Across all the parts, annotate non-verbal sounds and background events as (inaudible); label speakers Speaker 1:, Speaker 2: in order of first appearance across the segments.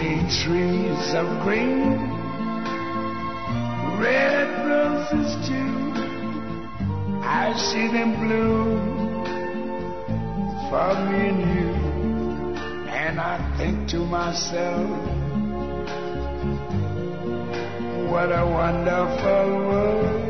Speaker 1: see trees of green, red roses too. I see them bloom for me and you. And I think to myself, what a wonderful world.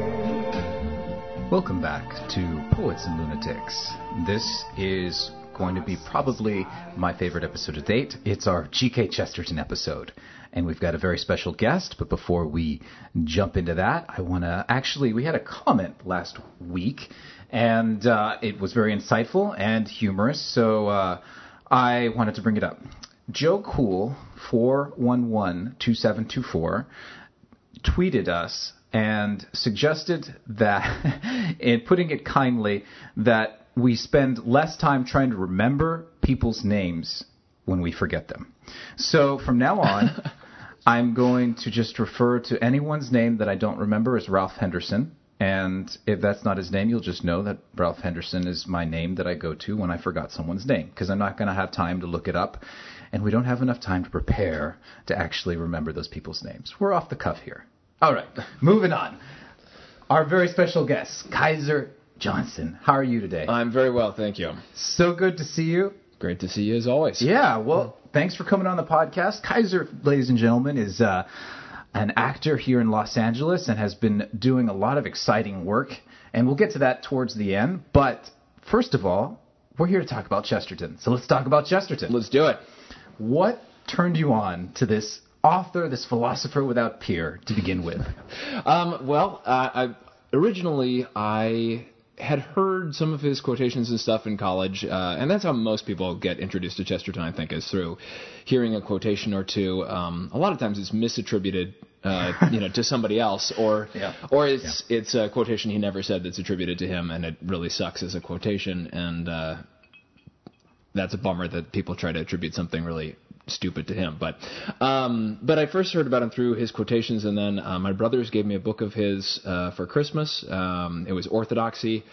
Speaker 2: Welcome back to Poets and Lunatics. This is going to be probably my favorite episode to date. It's our G.K. Chesterton episode. And we've got a very special guest, but before we jump into that, I want to actually, we had a comment last week, and uh, it was very insightful and humorous, so uh, I wanted to bring it up. Joe Cool, 4112724, tweeted us and suggested that, (laughs) in putting it kindly, that we spend less time trying to remember people's names when we forget them. So from now on, (laughs) I'm going to just refer to anyone's name that I don't remember as Ralph Henderson. And if that's not his name, you'll just know that Ralph Henderson is my name that I go to when I forgot someone's name, because I'm not going to have time to look it up, and we don't have enough time to prepare to actually remember those people's names. We're off the cuff here. All right, moving on. Our very special guest, Kaiser Johnson. How are you today?
Speaker 3: I'm very well, thank you.
Speaker 2: So good to see you.
Speaker 3: Great to see you as always.
Speaker 2: Yeah, well, thanks for coming on the podcast. Kaiser, ladies and gentlemen, is uh, an actor here in Los Angeles and has been doing a lot of exciting work. And we'll get to that towards the end. But first of all, we're here to talk about Chesterton. So let's talk about Chesterton.
Speaker 3: Let's do it.
Speaker 2: What turned you on to this author, this philosopher without peer, to begin with? (laughs)
Speaker 3: Um, well, uh, I, originally I had heard some of his quotations and stuff in college, uh, and that's how most people get introduced to Chesterton. I think is through hearing a quotation or two. Um, a lot of times it's misattributed, uh, (laughs) you know, to somebody else, or
Speaker 2: Yeah.
Speaker 3: or it's it's a quotation he never said that's attributed to him, and it really sucks as a quotation, and uh, that's a bummer that people try to attribute something really stupid to him. But um, but I first heard about him through his quotations, and then uh, my brothers gave me a book of his uh, for Christmas. Um, it was Orthodoxy.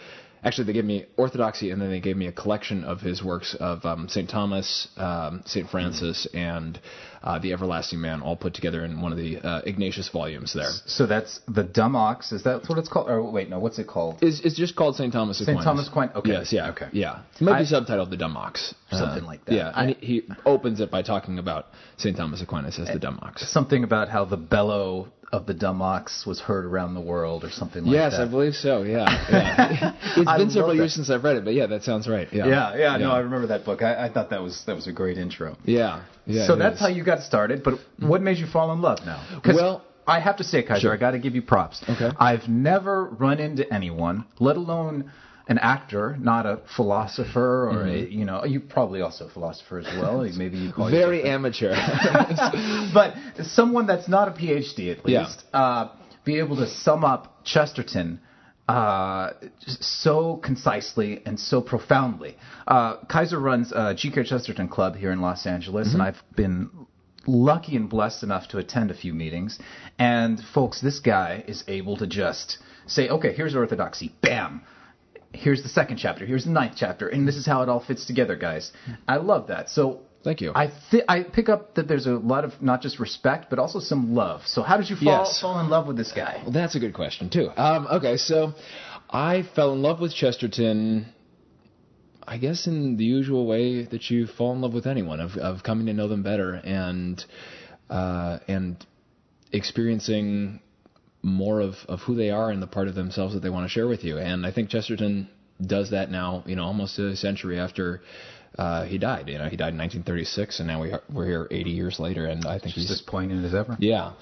Speaker 3: Actually, they gave me Orthodoxy, and then they gave me a collection of his works of um, St. Thomas, um, St. Francis, and uh, the Everlasting Man, all put together in one of the uh, Ignatius volumes. There
Speaker 2: So that's the Dumb Ox. Is that what it's called? Or wait, no, what's it called?
Speaker 3: is it's just called St. Thomas Aquinas. St.
Speaker 2: Thomas Aquinas, okay.
Speaker 3: Yes. Yeah.
Speaker 2: Okay.
Speaker 3: Yeah. It might be subtitled the Dumb Ox.
Speaker 2: Something like that.
Speaker 3: Yeah. and he, he opens it by talking about St. Thomas Aquinas as the Dumb Ox.
Speaker 2: Something about how the bellow of the dumb ox was heard around the world, or something like
Speaker 3: yes,
Speaker 2: that.
Speaker 3: Yes, I believe so. Yeah. (laughs) yeah. it's
Speaker 2: I
Speaker 3: been several years since I've read it, but yeah, that sounds right. Yeah.
Speaker 2: Yeah, yeah, no, I remember that book. I, I thought that was that was a great intro.
Speaker 3: Yeah. Yeah.
Speaker 2: so that's
Speaker 3: is.
Speaker 2: how you got started. But what made you fall in love now?
Speaker 3: Well-
Speaker 2: I have to say, Kaiser,
Speaker 3: Sure.
Speaker 2: I got to give you props.
Speaker 3: Okay.
Speaker 2: I've never run into anyone, let alone an actor, not a philosopher or a you know you probably also a philosopher as well. (laughs) Maybe you call
Speaker 3: very amateur. (laughs)
Speaker 2: but someone that's not a PhD at
Speaker 3: Yeah.
Speaker 2: least uh, be able to sum up Chesterton. Uh, so concisely and so profoundly. Uh, Kaiser runs a GK Chesterton Club here in Los Angeles, and I've been lucky and blessed enough to attend a few meetings. And folks, this guy is able to just say, okay, here's orthodoxy, bam. Here's the second chapter. Here's the ninth chapter, and this is how it all fits together, guys. I love that. So
Speaker 3: Thank you.
Speaker 2: I th- I pick up that there's a lot of not just respect, but also some love. So how did you fall
Speaker 3: Yes.
Speaker 2: fall in love with this guy?
Speaker 3: Well, that's a good question too. Um, okay, so I fell in love with Chesterton. I guess in the usual way that you fall in love with anyone, of of coming to know them better and uh, and experiencing more of, of who they are and the part of themselves that they want to share with you. And I think Chesterton does that now. You know, almost a century after. Uh, he died. You know, he died in 1936, and now we are, we're here 80 years later, and I think
Speaker 2: Just
Speaker 3: he's
Speaker 2: as poignant as ever.
Speaker 3: yeah,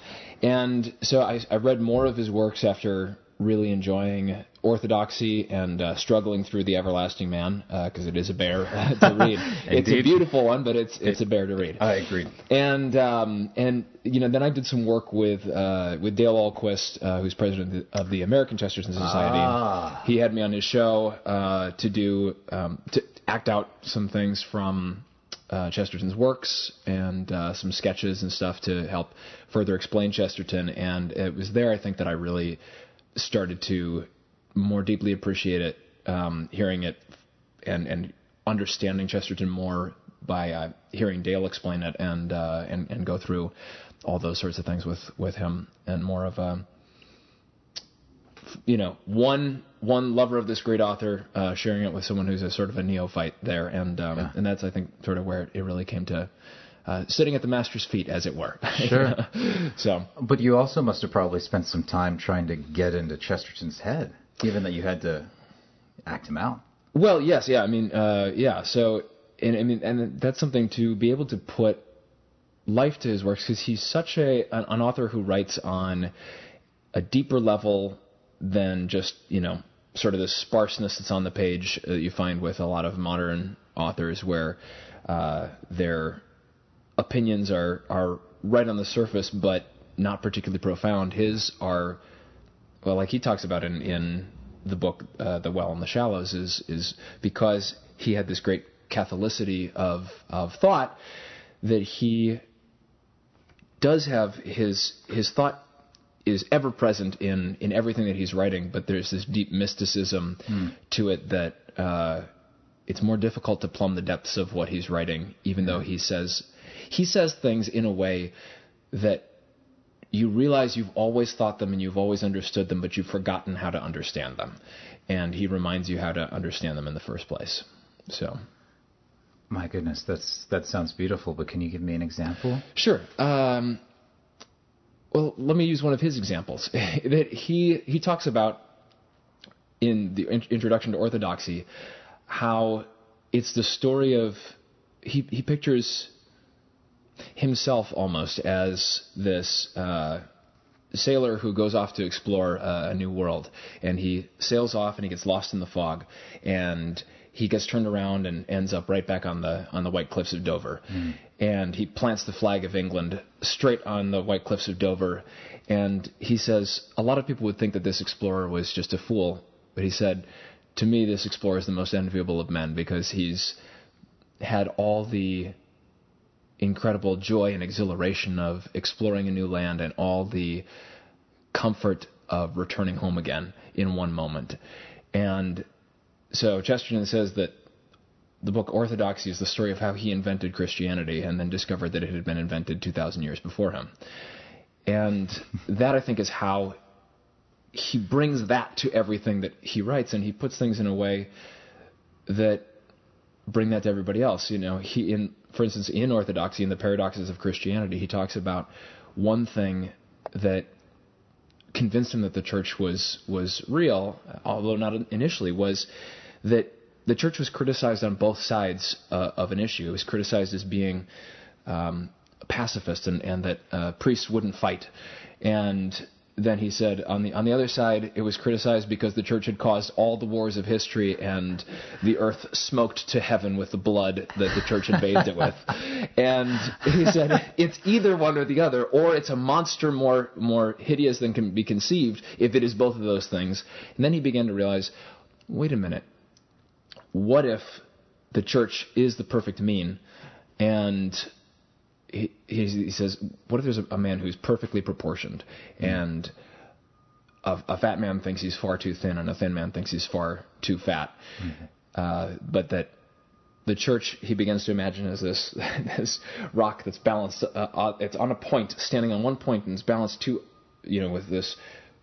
Speaker 3: and so I, I read more of his works after really enjoying orthodoxy and uh, struggling through the Everlasting Man because it is a bear (laughs) to read. (laughs) it's a beautiful one, but it's it's a bear to read.
Speaker 2: I agree.
Speaker 3: And um, and you know then I did some work with uh, with Dale Ahlquist, uh, who's president of the American Chesterton Society.
Speaker 2: Ah.
Speaker 3: He had me on his show uh, to do um, to act out some things from uh, Chesterton's works and uh, some sketches and stuff to help further explain Chesterton. And it was there I think that I really started to more deeply appreciate it, um, hearing it and and understanding Chesterton more by uh, hearing Dale explain it and uh, and and go through all those sorts of things with with him, and more of a you know one one lover of this great author uh, sharing it with someone who's a sort of a neophyte there, and um,
Speaker 2: Yeah.
Speaker 3: and that's I think sort of where it, really came to. Uh, sitting at the master's feet, as it were. (laughs)
Speaker 2: Sure.
Speaker 3: so,
Speaker 2: But you also must have probably spent some time trying to get into Chesterton's head, given that you had to act him out.
Speaker 3: Well, yes, yeah. I mean, uh, yeah. So, and I mean, and that's something to be able to put life to his works because he's such a an, an author who writes on a deeper level than just you know sort of the sparseness that's on the page that you find with a lot of modern authors, where uh, their opinions are are right on the surface but not particularly profound. His are well, like he talks about in in the book uh, The Well and the Shallows is is because he had this great catholicity of of thought that he does have his his thought is ever present in in everything that he's writing, but there's this deep mysticism to it that uh, it's more difficult to plumb the depths of what he's writing, even though he says he says things in a way that you realize you've always thought them and you've always understood them, but you've forgotten how to understand them. And he reminds you how to understand them in the first place. So,
Speaker 2: My goodness, that's that sounds beautiful. But can you give me an example?
Speaker 3: sure. Um, well, let me use one of his examples. (laughs) That he he talks about in the in- introduction to orthodoxy how it's the story of he he pictures himself almost as this uh, sailor who goes off to explore uh, a new world, and he sails off and he gets lost in the fog, and he gets turned around and ends up right back on the on the white cliffs of Dover, hmm. and he plants the flag of England straight on the white cliffs of Dover, and he says a lot of people would think that this explorer was just a fool, but he said, to me this explorer is the most enviable of men because he's had all the incredible joy and exhilaration of exploring a new land and all the comfort of returning home again in one moment. And so Chesterton says that the book Orthodoxy is the story of how he invented Christianity and then discovered that it had been invented 2,000 years before him. And that, I think, is how he brings that to everything that he writes, and he puts things in a way that bring that to everybody else. You know, he in for instance in Orthodoxy in the paradoxes of Christianity, he talks about one thing that convinced him that the church was was real, although not initially, was that the church was criticized on both sides uh, of an issue. It was criticized as being um, pacifist and, and that uh, priests wouldn't fight. And then he said on the on the other side, it was criticized because the church had caused all the wars of history and the earth smoked to heaven with the blood that the church had bathed it with. (laughs) And he said it's either one or the other, or it's a monster more more hideous than can be conceived if it is both of those things. And then he began to realize, wait a minute, what if the church is the perfect mean and he, he, says, what if there's a, man who's perfectly proportioned and a, a fat man thinks he's far too thin and a thin man thinks he's far too fat, uh, but that the church he begins to imagine as this (laughs) this rock that's balanced, uh, uh, it's on a point, standing on one point and it's balanced two, you know, with this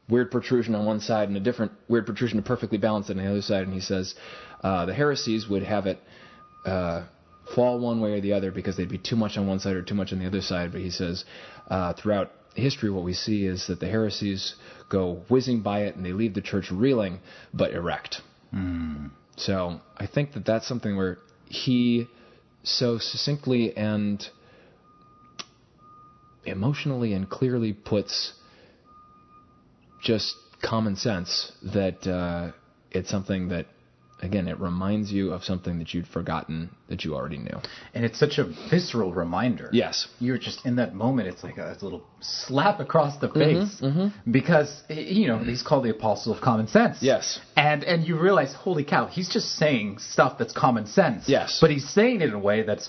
Speaker 3: weird protrusion on one side and a different weird protrusion to perfectly balance it on the other side. And he says uh, the heresies would have it uh, fall one way or the other because they'd be too much on one side or too much on the other side. But he says uh, throughout history, what we see is that the heresies go whizzing by it and they leave the church reeling but erect. So I think that that's something where he so succinctly and emotionally and clearly puts just common sense that uh, it's something that again it reminds you of something that you'd forgotten that you already knew
Speaker 2: And it's such a visceral reminder.
Speaker 3: yes
Speaker 2: You're just in that moment. It's like a, little slap across the
Speaker 3: Mm-hmm,
Speaker 2: face because you know he's called the apostle of common sense.
Speaker 3: Yes.
Speaker 2: and and you realize, holy cow, he's just saying stuff that's common sense.
Speaker 3: Yes.
Speaker 2: but he's saying it in a way that's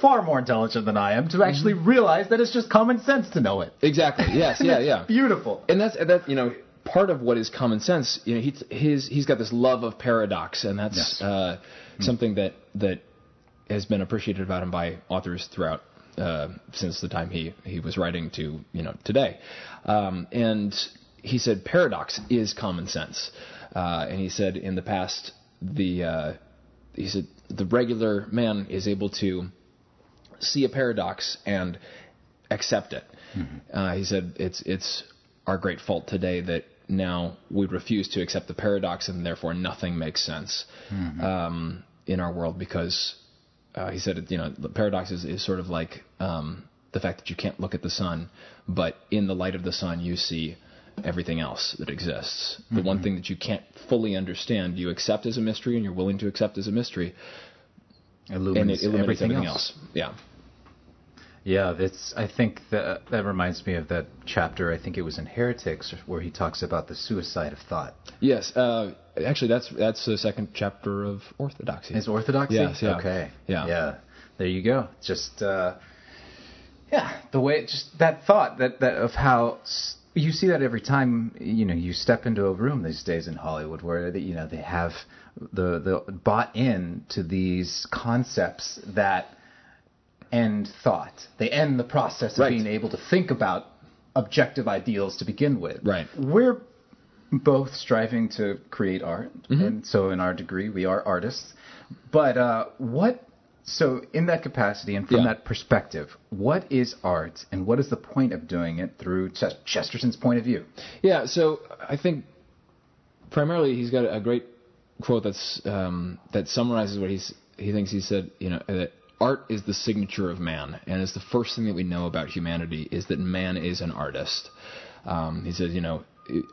Speaker 2: far more intelligent than I am to actually realize that it's just common sense to know it.
Speaker 3: exactly yes yeah (laughs) yeah
Speaker 2: Beautiful.
Speaker 3: and that's that you know part of what is common sense you know he his he's got this love of paradox and that's
Speaker 2: Yes.
Speaker 3: uh, something that that has been appreciated about him by authors throughout uh, since the time he he was writing to you know today, um, and he said paradox is common sense, uh, and he said in the past the uh, he said the regular man is able to see a paradox and accept it. Mm-hmm. Uh, he said it's it's our great fault today that now we refuse to accept the paradox and therefore nothing makes sense mm-hmm. um, in our world because uh, he said you know the paradox is, is sort of like um, the fact that you can't look at the sun, but in the light of the sun you see everything else that exists. The mm-hmm. one thing that you can't fully understand, you accept as a mystery, and you're willing to accept as a mystery,
Speaker 2: Illumines and it illuminates everything, everything else.
Speaker 3: else. Yeah.
Speaker 2: Yeah, that's. I think that that reminds me of that chapter. I think it was in Heretics where he talks about the suicide of thought.
Speaker 3: Yes, uh, actually, that's that's the second chapter of Orthodoxy.
Speaker 2: Is Orthodoxy?
Speaker 3: Yes. Yeah.
Speaker 2: Okay.
Speaker 3: Yeah.
Speaker 2: Yeah. There you go. Just. Uh, yeah, the way just that thought that that of how you see that every time you know you step into a room these days in Hollywood where they, you know they have the the bought in to these concepts that end thought. They end the process of
Speaker 3: right.
Speaker 2: being able to think about objective ideals to begin with.
Speaker 3: Right.
Speaker 2: We're both striving to create art,
Speaker 3: mm-hmm.
Speaker 2: and so in our degree we are artists. But uh, what so, in that capacity and from
Speaker 3: yeah.
Speaker 2: that perspective, what is art and what is the point of doing it through Ch- Chesterton's point of view?
Speaker 3: Yeah, so I think primarily he's got a great quote that's um, that summarizes what he's he thinks he said. You know that art is the signature of man, and it's the first thing that we know about humanity is that man is an artist. Um, he says, you know,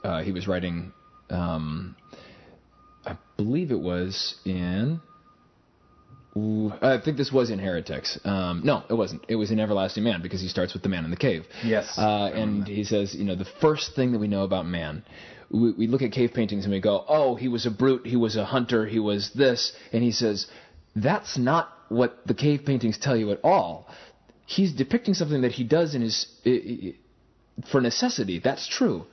Speaker 3: uh, he was writing. Um, I believe it was in Ooh, I think this was in Heretics. Um, no, it wasn't. It was in Everlasting Man because he starts with the man in the cave.
Speaker 2: Yes.
Speaker 3: Uh, and he says, you know, the first thing that we know about man, we, we look at cave paintings and we go, oh, he was a brute, he was a hunter, he was this. And he says, that's not what the cave paintings tell you at all. He's depicting something that he does in his for necessity. That's true.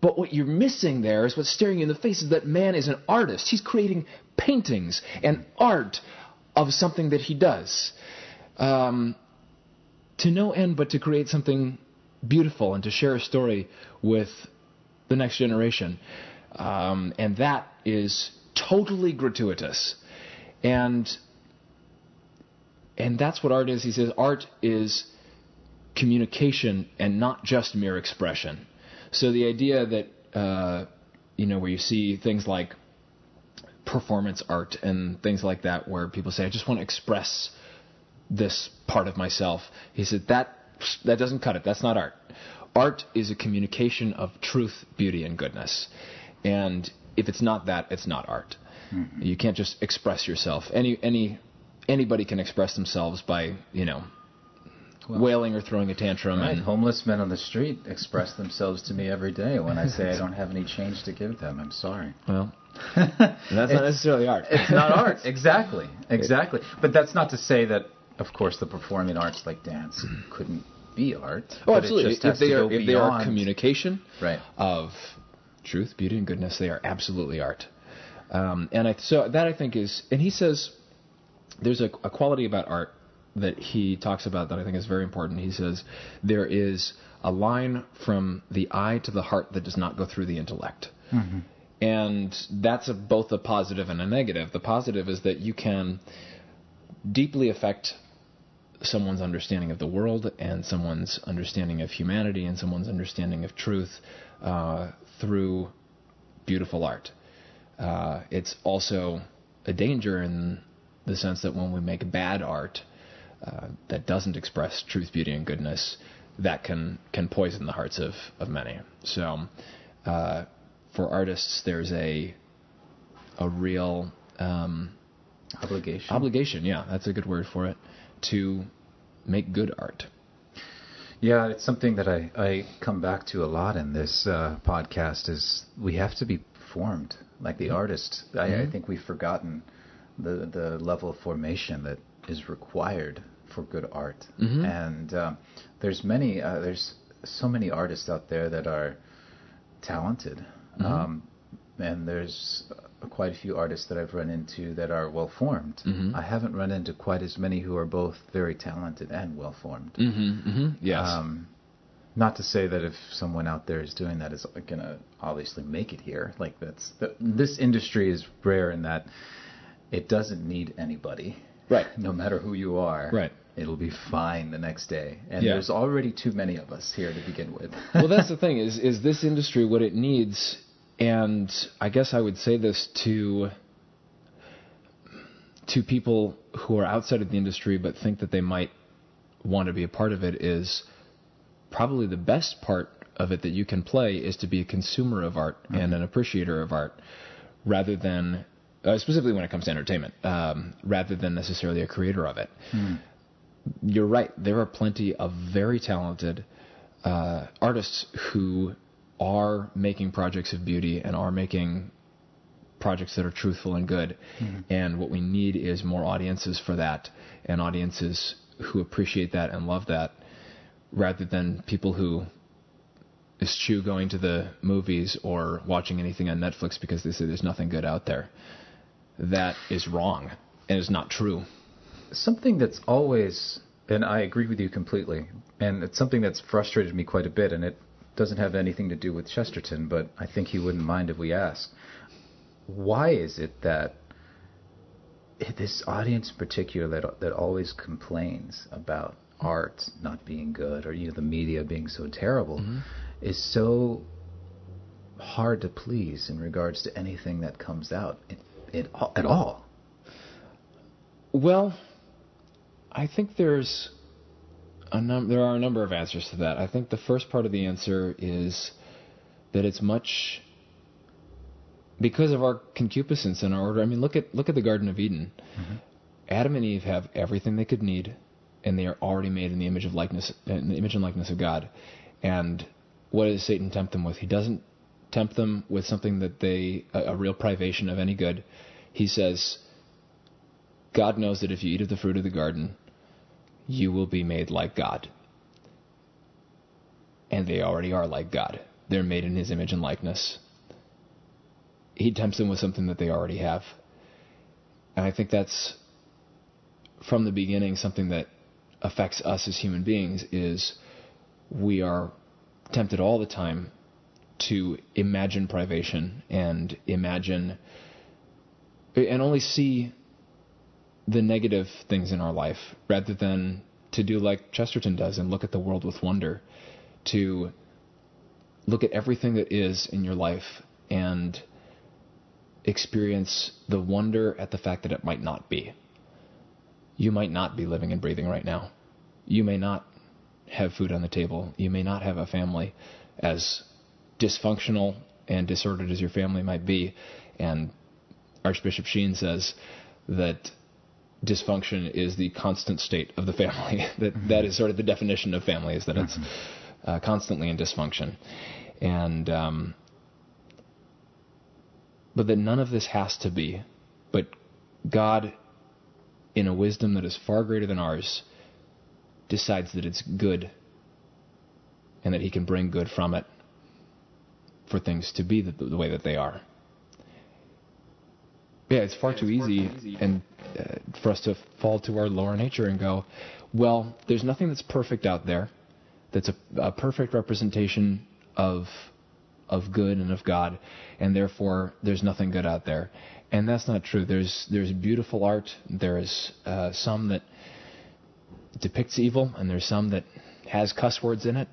Speaker 3: But what you're missing there is what's staring you in the face is that man is an artist. He's creating paintings and art of something that he does. Um, to no end but to create something beautiful and to share a story with the next generation. Um, and that is totally gratuitous. And and that's what art is. He says art is communication and not just mere expression. So the idea that uh, you know where you see things like performance art and things like that, where people say, "I just want to express this part of myself," he said that that doesn't cut it. That's not art. Art is a communication of truth, beauty, and goodness. And if it's not that, it's not art. Mm-hmm. You can't just express yourself. Any any anybody can express themselves by you know well, wailing or throwing a tantrum.
Speaker 2: Right.
Speaker 3: And
Speaker 2: Homeless men on the street express themselves to me every day when I say I don't have any change to give them. I'm sorry.
Speaker 3: Well, (laughs) that's not necessarily art.
Speaker 2: it's not art. (laughs) Exactly. Exactly. But that's not to say that, of course, the performing arts like dance couldn't be art.
Speaker 3: Oh, absolutely. If they are if they are communication
Speaker 2: right.
Speaker 3: of truth, beauty, and goodness, they are absolutely art. Um, and I, so that I think is, and he says there's a, a quality about art that he talks about that I think is very important. He says there is a line from the eye to the heart that does not go through the intellect.
Speaker 2: Mm-hmm.
Speaker 3: And that's a, both a positive and a negative. The positive is that you can deeply affect someone's understanding of the world and someone's understanding of humanity and someone's understanding of truth uh, through beautiful art. Uh, it's also a danger in the sense that when we make bad art, uh, that doesn't express truth, beauty, and goodness, that can can poison the hearts of of many. So, uh, for artists, there's a a real um,
Speaker 2: obligation.
Speaker 3: Obligation, yeah, that's a good word for it. To make good art.
Speaker 2: Yeah, it's something that I, I come back to a lot in this uh, podcast. Is we have to be formed like the artist. I, mm-hmm. I think we've forgotten the the level of formation that is required for good art.
Speaker 3: Mm-hmm.
Speaker 2: And um, there's many, uh, there's so many artists out there that are talented,
Speaker 3: mm-hmm.
Speaker 2: um, and there's quite a few artists that I've run into that are well formed.
Speaker 3: Mhm.
Speaker 2: I haven't run into quite as many who are both very talented and well formed.
Speaker 3: Mm-hmm. mm-hmm. Yes.
Speaker 2: Um, not to say that if someone out there is doing that is going to obviously make it here. Like that's the, this industry is rare in that it doesn't need anybody.
Speaker 3: Right. (laughs)
Speaker 2: No matter who you are.
Speaker 3: Right.
Speaker 2: It'll be fine the next day. And
Speaker 3: Yeah.
Speaker 2: there's already too many of us here to begin with. (laughs)
Speaker 3: well, that's the thing is is this industry what it needs, and I guess I would say this to to people who are outside of the industry but think that they might want to be a part of it is probably the best part of it that you can play is to be a consumer of art mm-hmm. and an appreciator of art rather than uh, specifically when it comes to entertainment um, rather than necessarily a creator of it you're right. There are plenty of very talented uh, artists who are making projects of beauty and are making projects that are truthful and good. And what we need is more audiences for that, and audiences who appreciate that and love that, rather than people who eschew going to the movies or watching anything on Netflix because they say there's nothing good out there. That is wrong and is not true.
Speaker 2: something that's always and I agree with you completely, and it's something that's frustrated me quite a bit, and it doesn't have anything to do with Chesterton, but I think he wouldn't mind if we ask. Why is it that this audience in particular that that always complains about art not being good or you know the media being so terrible mm-hmm. is so hard to please in regards to anything that comes out it, at all?
Speaker 3: Well, I think there's a num- there are a number of answers to that. I think the first part of the answer is that it's much because of our concupiscence and our order. I mean, look at look at the Garden of Eden. Mm-hmm. Adam and Eve have everything they could need, and they are already made in the image of likeness, in the image and likeness of God. And what does Satan tempt them with? He doesn't tempt them with something that they a, a real privation of any good. He says, God knows that if you eat of the fruit of the garden, you will be made like God. And they already are like God. They're made in his image and likeness. He tempts them with something that they already have. And I think that's from the beginning something that affects us as human beings is we are tempted all the time to imagine privation and imagine and only see the negative things in our life rather than to do like Chesterton does and look at the world with wonder, to look at everything that is in your life and experience the wonder at the fact that it might not be. You might not be living and breathing right now. You may not have food on the table. You may not have a family as dysfunctional and disordered as your family might be. And Archbishop Sheen says that dysfunction is the constant state of the family. (laughs) that that is sort of the definition of family is that it's uh, constantly in dysfunction, and um, but that none of this has to be. But God, in a wisdom that is far greater than ours, decides that it's good, and that He can bring good from it for things to be the, the way that they are. Yeah, it's far too easy, and uh, for us to fall to our lower nature and go, well, there's nothing that's perfect out there, that's a, a perfect representation of of good and of God, and therefore there's nothing good out there, and that's not true. There's there's beautiful art. There's uh, some that depicts evil, and there's some that has cuss words in it,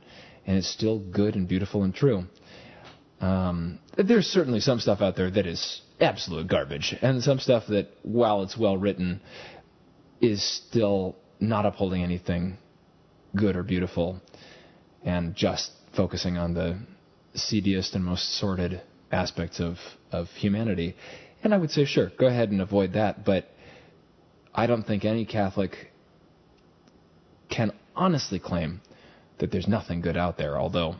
Speaker 3: and it's still good and beautiful and true. Um, there's certainly some stuff out there that is absolute garbage, and some stuff that, while it's well written, is still not upholding anything good or beautiful, and just focusing on the seediest and most sordid aspects of, of humanity. And I would say, sure, go ahead and avoid that, but I don't think any Catholic can honestly claim that there's nothing good out there, although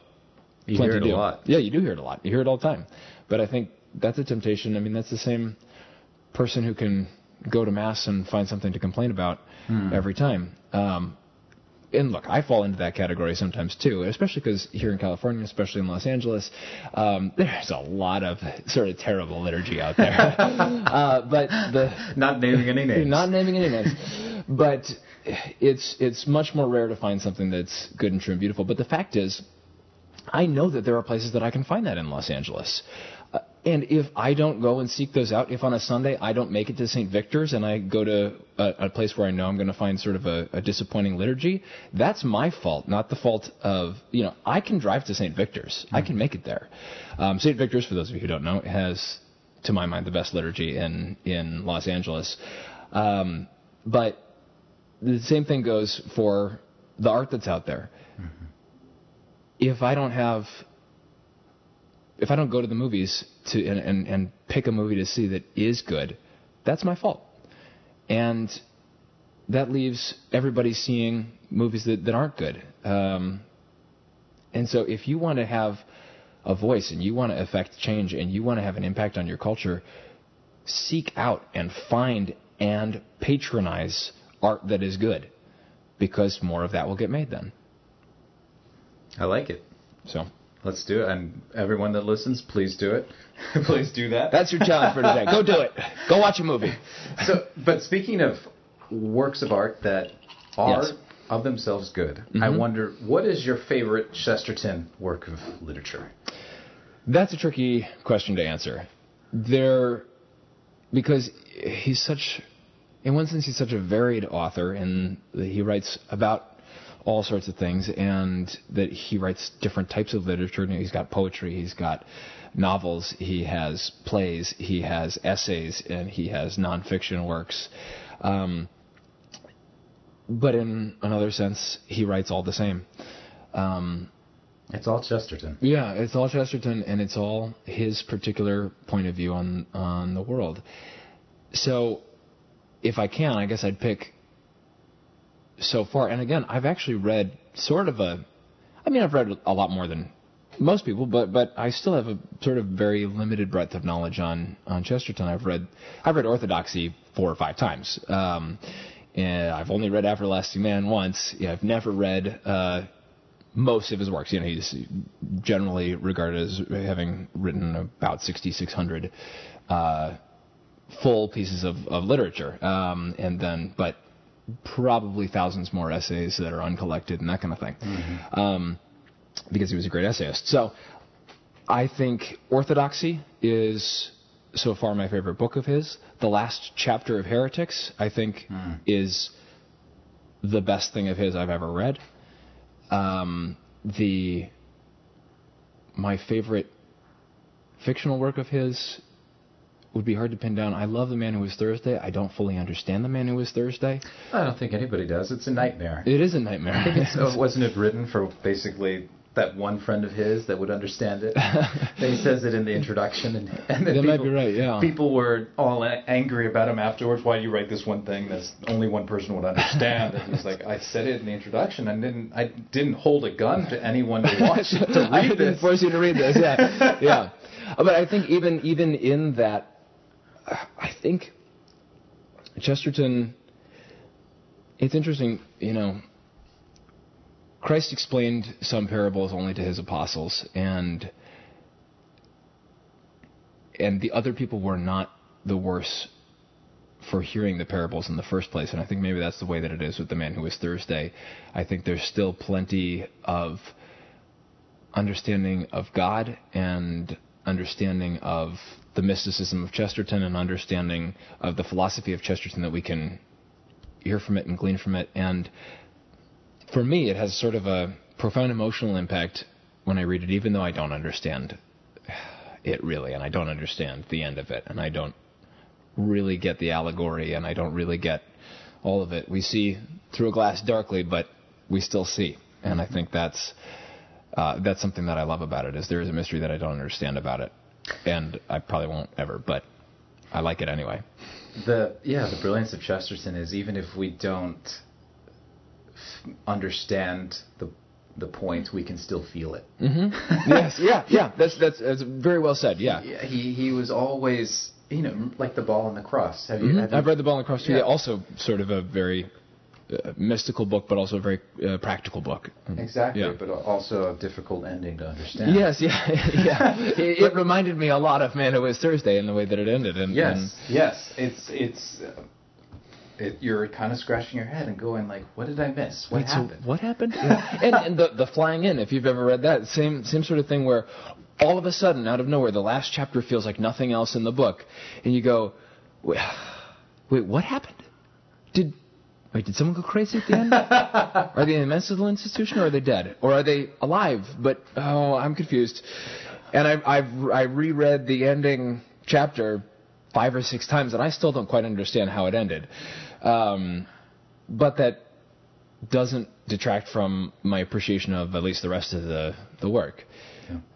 Speaker 2: You hear it a lot.
Speaker 3: Yeah, you do hear it a lot. You hear it all the time. But I think that's a temptation. I mean, that's the same person who can go to mass and find something to complain about every time. Um, and look, I fall into that category sometimes too, especially because here in California, especially in Los Angeles, um, (laughs) there's a lot of sort of terrible liturgy out there. (laughs) uh, but the
Speaker 2: Not naming any names.
Speaker 3: not naming any names, but it's it's much more rare to find something that's good and true and beautiful. But the fact is, I know that there are places that I can find that in Los Angeles. Uh, and if I don't go and seek those out, if on a Sunday I don't make it to St. Victor's and I go to a, a place where I know I'm going to find sort of a, a disappointing liturgy, that's my fault, not the fault of, you know, I can drive to St. Victor's. I can make it there. Um, St. Victor's, for those of you who don't know, has, to my mind, the best liturgy in, in Los Angeles. Um, but the same thing goes for the art that's out there. If I don't have, if I don't go to the movies to and, and, and pick a movie to see that is good, that's my fault. And that leaves everybody seeing movies that, that aren't good. Um, and so if you want to have a voice and you want to affect change and you want to have an impact on your culture, seek out and find and patronize art that is good because more of that will get made then.
Speaker 2: I like it.
Speaker 3: So
Speaker 2: Let's do it. And everyone that listens, please do it. (laughs) please do that.
Speaker 3: that's your challenge for today. Go do it. Go watch a movie. (laughs)
Speaker 2: so, but speaking of works of art that are
Speaker 3: Yes.
Speaker 2: of themselves good, I mm-hmm. wonder what is your favorite Chesterton work of literature?
Speaker 3: That's a tricky question to answer. There, because he's such, in one sense, he's such a varied author, and he writes about all sorts of things, and that he writes different types of literature. You know, He's got poetry, he's got novels, he has plays, he has essays, and he has nonfiction works. Um, but in another sense, he writes all the same. Um,
Speaker 2: It's all Chesterton.
Speaker 3: yeah, it's all Chesterton, and it's all his particular point of view on on the world. So, if I can, I guess I'd pick so far. And again, I've actually read sort of a. I mean, I've read a lot more than most people, but but I still have a sort of very limited breadth of knowledge on on Chesterton. I've read I've read Orthodoxy four or five times. Um, and I've only read Everlasting Man once. Yeah, I've never read uh, most of his works. You know, he's generally regarded as having written about 6,600 uh, full pieces of, of literature, um, and then but probably thousands more essays that are uncollected and that kind of thing, um, because he was a great essayist. So I think Orthodoxy is so far my favorite book of his. The last chapter of Heretics, I think, is the best thing of his I've ever read. Um, the my favorite fictional work of his would be hard to pin down. I love The Man Who Was Thursday. I don't fully understand The Man Who Was Thursday.
Speaker 2: I don't think anybody does. It's a nightmare.
Speaker 3: It is a nightmare.
Speaker 2: So uh, (laughs) wasn't it written for basically that one friend of his that would understand it? (laughs) he says it in the introduction, and, and then
Speaker 3: That
Speaker 2: people,
Speaker 3: might be right, yeah.
Speaker 2: People were all a- angry about him afterwards. Why do you write this one thing that only one person would understand? and he's like, (laughs) I said it in the introduction. I didn't. I didn't hold a gun to anyone to watch to
Speaker 3: I
Speaker 2: read
Speaker 3: didn't
Speaker 2: this.
Speaker 3: force you to read this. Yeah, yeah. But I think even even in that, I think Chesterton. It's interesting, you know. Christ explained some parables only to his apostles, and and the other people were not the worse for hearing the parables in the first place. And I think maybe that's the way that it is with the man who was Thursday. I think there's still plenty of understanding of God and understanding of the mysticism of Chesterton and understanding of the philosophy of Chesterton that we can hear from it and glean from it. And for me, it has sort of a profound emotional impact when I read it, even though I don't understand it really, and I don't understand the end of it, and I don't really get the allegory, and I don't really get all of it. We see through a glass darkly, but we still see, and I think that's uh, that's something that I love about it. Is there is a mystery that I don't understand about it, and I probably won't ever, but I like it anyway.
Speaker 2: The yeah, the brilliance of Chesterton is even if we don't f- understand the the point, we can still feel it. Mm-hmm. (laughs)
Speaker 3: yes, yeah, yeah. That's that's that's very well said. Yeah.
Speaker 2: Yeah, he he was always you know like the ball and the cross. Have you? Mm-hmm. Have you
Speaker 3: I've read the ball and the cross too.
Speaker 2: Yeah.
Speaker 3: Also, sort of a very mystical book, but also a very uh, practical book.
Speaker 2: Exactly,
Speaker 3: Yeah.
Speaker 2: but also a difficult ending to understand.
Speaker 3: Yes, yeah, (laughs) yeah. (laughs) It, it reminded me a lot of Man Who Was Thursday in the way that it ended. And,
Speaker 2: Yes,
Speaker 3: and-
Speaker 2: yes. It's it's. Uh, it, you're kind of scratching your head and going like, "What did I miss? What
Speaker 3: Wait, so
Speaker 2: happened?"
Speaker 3: what happened? (laughs) Yeah. and and the, the Flying Inn, if you've ever read that, same same sort of thing where all of a sudden, out of nowhere, the last chapter feels like nothing else in the book, and you go, wait, wait what happened? Did wait? Did someone go crazy at the end? are they in a mental institution, or are they dead, or are they alive? But oh, I'm confused. And I've I've I reread the ending chapter five or six times, and I still don't quite understand how it ended. Um, but that doesn't detract from my appreciation of at least the rest of the the work.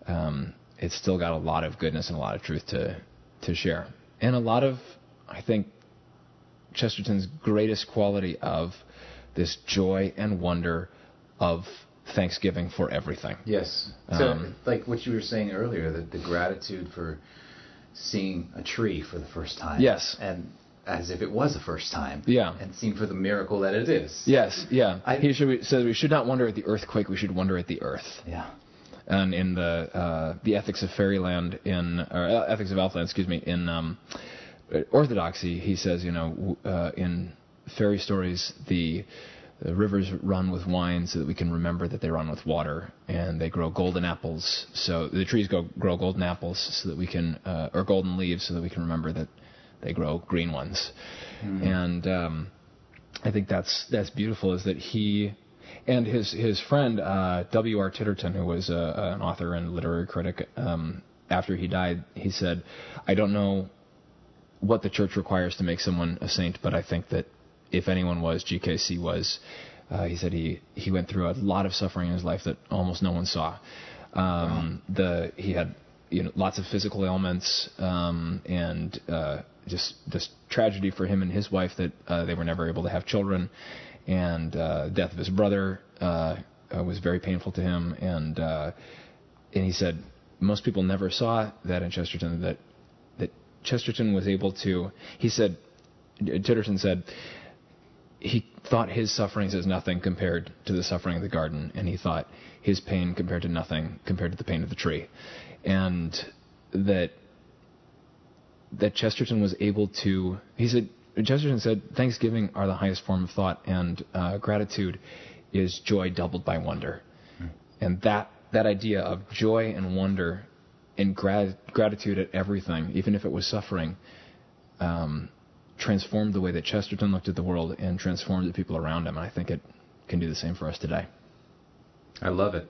Speaker 3: Um, it's still got a lot of goodness and a lot of truth to to share, and a lot of I think Chesterton's greatest quality of this joy and wonder of thanksgiving for everything.
Speaker 2: Yes. So,
Speaker 3: Um,
Speaker 2: like what you were saying earlier, the, the gratitude for seeing a tree for the first time.
Speaker 3: Yes.
Speaker 2: And as if it was the first time.
Speaker 3: Yeah.
Speaker 2: And seeing for the miracle that it is.
Speaker 3: Yes, yeah.
Speaker 2: I-
Speaker 3: he should, says we should not wonder at the earthquake; we should wonder at the earth.
Speaker 2: Yeah.
Speaker 3: and in the uh, the ethics of fairyland in or uh, ethics of elfland, excuse me, in um, orthodoxy, he says, you know, uh, in fairy stories, the, the rivers run with wine so that we can remember that they run with water, and they grow golden apples. So the trees go, grow golden apples so that we can, uh, or golden leaves so that we can remember that they grow green ones. And um, I think that's that's beautiful. Is that he and his his friend uh, W. R. Titterton, who was uh, an author and literary critic, um, after he died, he said, "I don't know what the church requires to make someone a saint, but I think that if anyone was, GKC was." Uh, he said he he went through a lot of suffering in his life that almost no one saw. Um, The he had you know lots of physical ailments um, and uh, just this tragedy for him and his wife that uh, they were never able to have children, and uh, death of his brother uh, uh, was very painful to him. And uh, and he said most people never saw that in Chesterton that Chesterton was able to. He said Titterton said he thought his sufferings as nothing compared to the suffering of the garden, and he thought his pain compared to nothing compared to the pain of the tree, and that that Chesterton was able to. He said Chesterton said Thanksgiving are the highest form of thought, and uh, gratitude is joy doubled by wonder, and that that idea of joy and wonder and grat- gratitude at everything, even if it was suffering. Um, transformed the way that Chesterton looked at the world and transformed the people around him. And I think it can do the same for us today.
Speaker 2: I love it.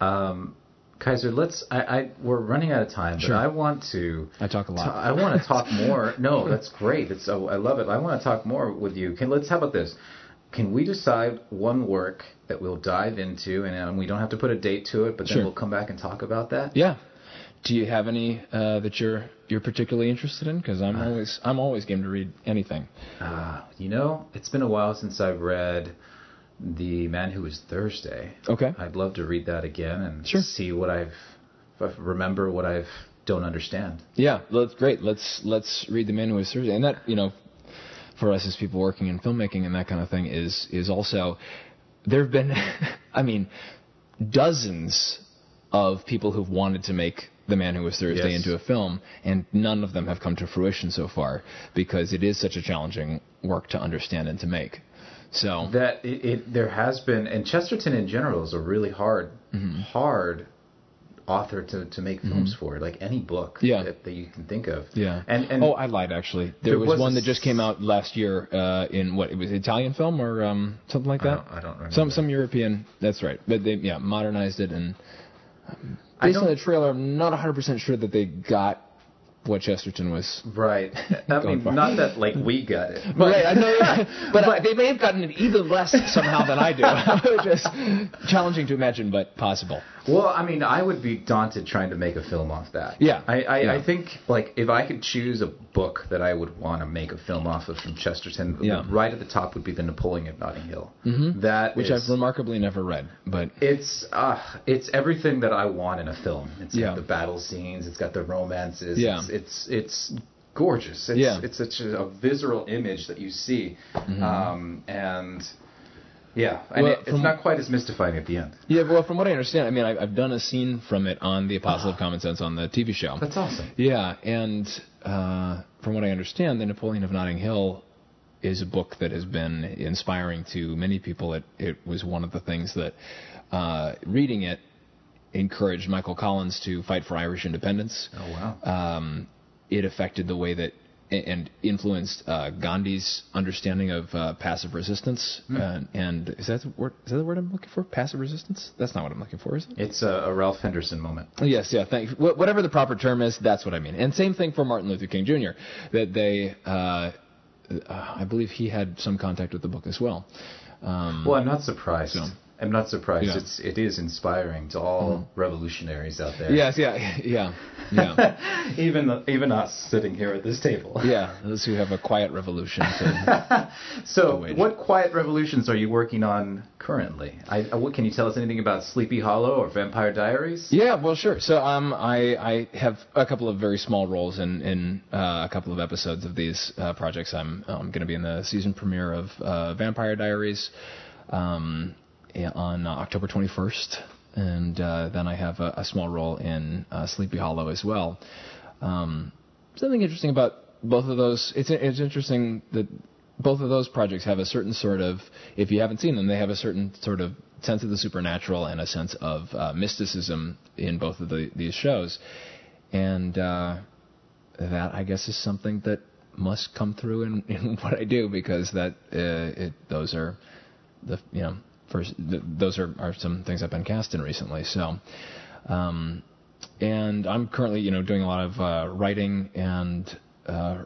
Speaker 2: Um, Kaiser, let's. I, I we're running out of time,
Speaker 3: Sure.
Speaker 2: but I want to.
Speaker 3: I talk a lot.
Speaker 2: I want to talk more. No, that's great. It's oh, I love it. I want to talk more with you. Can let's how about this? Can we decide one work that we'll dive into, and um, we don't have to put a date to it, but then
Speaker 3: Sure.
Speaker 2: we'll come back and talk about that?
Speaker 3: Yeah. Do you have any uh, that you're you're particularly interested in? Because I'm always I'm always game to read anything.
Speaker 2: Uh, you know, it's been a while since I've read The Man Who Was Thursday.
Speaker 3: Okay.
Speaker 2: I'd love to read that again and
Speaker 3: Sure.
Speaker 2: see what I've if I remember what I've don't understand.
Speaker 3: Yeah, that's great. Let's let's read the Man Who Was Thursday, and that you know, for us as people working in filmmaking and that kind of thing is is also there have been, (laughs) I mean, dozens of people who've wanted to make the Man Who Was Thursday
Speaker 2: Yes.
Speaker 3: into a film, and none of them have come to fruition so far because it is such a challenging work to understand and to make. So
Speaker 2: That it, it there has been, and Chesterton in general is a really hard,
Speaker 3: Mm-hmm.
Speaker 2: hard author to, to make films for, like any book
Speaker 3: Yeah.
Speaker 2: that, that you can think of.
Speaker 3: Yeah.
Speaker 2: And and
Speaker 3: oh, I lied actually. There,
Speaker 2: There
Speaker 3: was,
Speaker 2: was
Speaker 3: one that just came out last year uh, in what it was Italian film or um, something like
Speaker 2: I
Speaker 3: that.
Speaker 2: don't- I don't remember.
Speaker 3: Some some European. That's right. But they yeah modernized it and um,
Speaker 2: I
Speaker 3: based on the trailer, I'm not 100 percent sure that they got what Chesterton was.
Speaker 2: right. (laughs) I mean,
Speaker 3: for-
Speaker 2: not that like we got it.
Speaker 3: right, I know, (laughs) but uh, they may have gotten it even less somehow than I do, (laughs) is challenging to imagine, but possible.
Speaker 2: Well, I mean, I would be daunted trying to make a film off that.
Speaker 3: Yeah.
Speaker 2: I, I,
Speaker 3: Yeah.
Speaker 2: I think like if I could choose a book that I would want to make a film off of from Chesterton,
Speaker 3: Yeah.
Speaker 2: right at the top would be the Napoleon of Notting Hill. Mm-hmm. That
Speaker 3: Which
Speaker 2: is-
Speaker 3: I've remarkably never read, but
Speaker 2: It's uh, it's everything that I want in a film. It's
Speaker 3: Yeah.
Speaker 2: got the battle scenes. It's got the romances.
Speaker 3: Yeah.
Speaker 2: It's it's, it's gorgeous. It's,
Speaker 3: Yeah.
Speaker 2: it's such a, a visceral image that you see, um, and yeah, and
Speaker 3: Well,
Speaker 2: it, it's
Speaker 3: from-
Speaker 2: not quite as mystifying at the end.
Speaker 3: Yeah, well, from what I understand, I mean, I, I've done a scene from it on the Apostle of Common Sense on the TV show.
Speaker 2: That's awesome.
Speaker 3: Yeah, and uh, from what I understand, The Napoleon of Notting Hill is a book that has been inspiring to many people. It, it was one of the things that, uh, reading it, encouraged Michael Collins to fight for Irish independence.
Speaker 2: Oh wow.
Speaker 3: Um, it affected the way that and influenced uh, Gandhi's understanding of uh, passive resistance. And, and is that the word? Is that the word I'm looking for? Passive resistance? That's not what I'm looking for, is it?
Speaker 2: It's a, a Ralph Henderson moment.
Speaker 3: Yes, yeah, thank wh- Whatever the proper term is, that's what I mean. And same thing for Martin Luther King Jr. That they, uh, uh, I believe he had some contact with the book as well. Um,
Speaker 2: Well, I'm not surprised.
Speaker 3: So-
Speaker 2: I'm not surprised.
Speaker 3: Yeah.
Speaker 2: It's it is inspiring to all revolutionaries out there.
Speaker 3: yes, yeah, yeah, yeah, (laughs)
Speaker 2: even even us sitting here at this table.
Speaker 3: yeah. Those who have a quiet revolution. To, (laughs)
Speaker 2: So,
Speaker 3: wage.
Speaker 2: what quiet revolutions are you working on currently? I, uh, what can you tell us anything about Sleepy Hollow or Vampire Diaries?
Speaker 3: yeah, well, sure. So, um, I I have a couple of very small roles in in uh, a couple of episodes of these uh, projects. I'm um, going to be in the season premiere of uh, Vampire Diaries. Um, on uh, October 21st, and uh, then I have a, a small role in uh, Sleepy Hollow as well. Um, something interesting about both of those. It's it's interesting that both of those projects have a certain sort of. If you haven't seen them, they have a certain sort of sense of the supernatural and a sense of uh, mysticism in both of the, these shows, and uh, that I guess is something that must come through in, (laughs) in what I do because that uh, it those are the you know first th- those are, are some things I've been cast in recently. So, um, and I'm currently you know doing a lot of uh, writing and uh,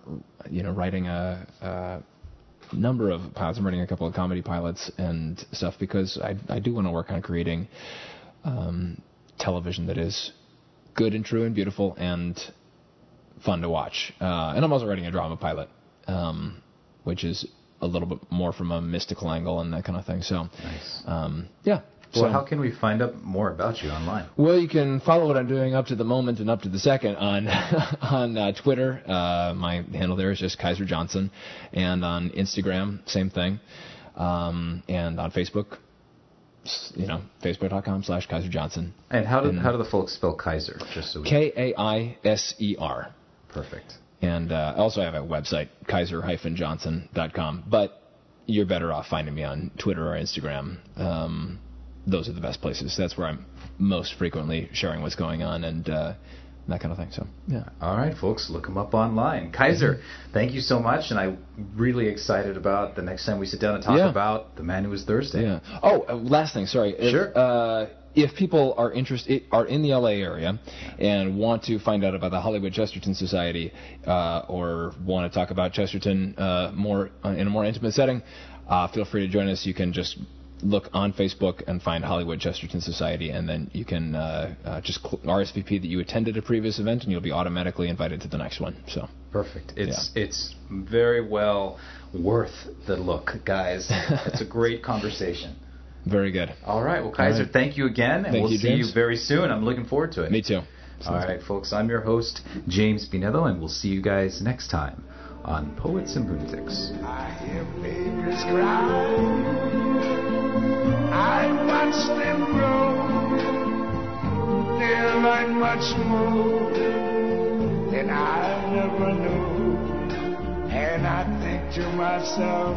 Speaker 3: you know writing a, a number of pilots. I'm writing a couple of comedy pilots and stuff because I I do want to work on creating um, television that is good and true and beautiful and fun to watch. Uh, and I'm also writing a drama pilot, um, which is a little bit more from a mystical angle and that kind of thing. So,
Speaker 2: Nice.
Speaker 3: um, yeah.
Speaker 2: Well,
Speaker 3: so,
Speaker 2: how can we find out more about you online?
Speaker 3: well, you can follow what I'm doing up to the moment and up to the second on (laughs) on uh, Twitter. Uh, my handle there is just Kaiser Johnson, and on Instagram, same thing, um, and on Facebook, you know, facebook.com slash Kaiser Johnson.
Speaker 2: And how do
Speaker 3: And-
Speaker 2: how do the folks spell Kaiser? Just so
Speaker 3: K A I S E R.
Speaker 2: perfect.
Speaker 3: And uh, I also have a website, kaiser-johnson.com. But you're better off finding me on Twitter or Instagram. Um, those are the best places. That's where I'm most frequently sharing what's going on and uh, that kind of thing. So, yeah.
Speaker 2: All right, folks, look him up online. Kaiser, thank you so much, and I'm really excited about the next time we sit down and talk
Speaker 3: Yeah.
Speaker 2: about the man who was Thursday.
Speaker 3: Yeah. Oh, uh, last thing. Sorry. If,
Speaker 2: Sure.
Speaker 3: Uh, if people are interested, are in the LA area, and want to find out about the Hollywood Chesterton Society, uh, or want to talk about Chesterton uh, more uh, in a more intimate setting, uh, feel free to join us. You can just look on Facebook and find Hollywood Chesterton Society, and then you can uh, uh, just RSVP that you attended a previous event, and you'll be automatically invited to the next one. So.
Speaker 2: Perfect. It's it's very well worth the look, guys. it's a great conversation. (laughs)
Speaker 3: Very good.
Speaker 2: All right, well, Kaiser,
Speaker 3: All right.
Speaker 2: thank you again, and
Speaker 3: Thank
Speaker 2: we'll
Speaker 3: you,
Speaker 2: see
Speaker 3: James.
Speaker 2: you very soon. I'm looking forward to it.
Speaker 3: Me too.
Speaker 2: All right, folks, I'm your host, James Pinello, and we'll see you guys next time on Poets and Lunatics.
Speaker 1: I hear babies cry. I watch them grow. They learn much more than I never knew. And I think to myself,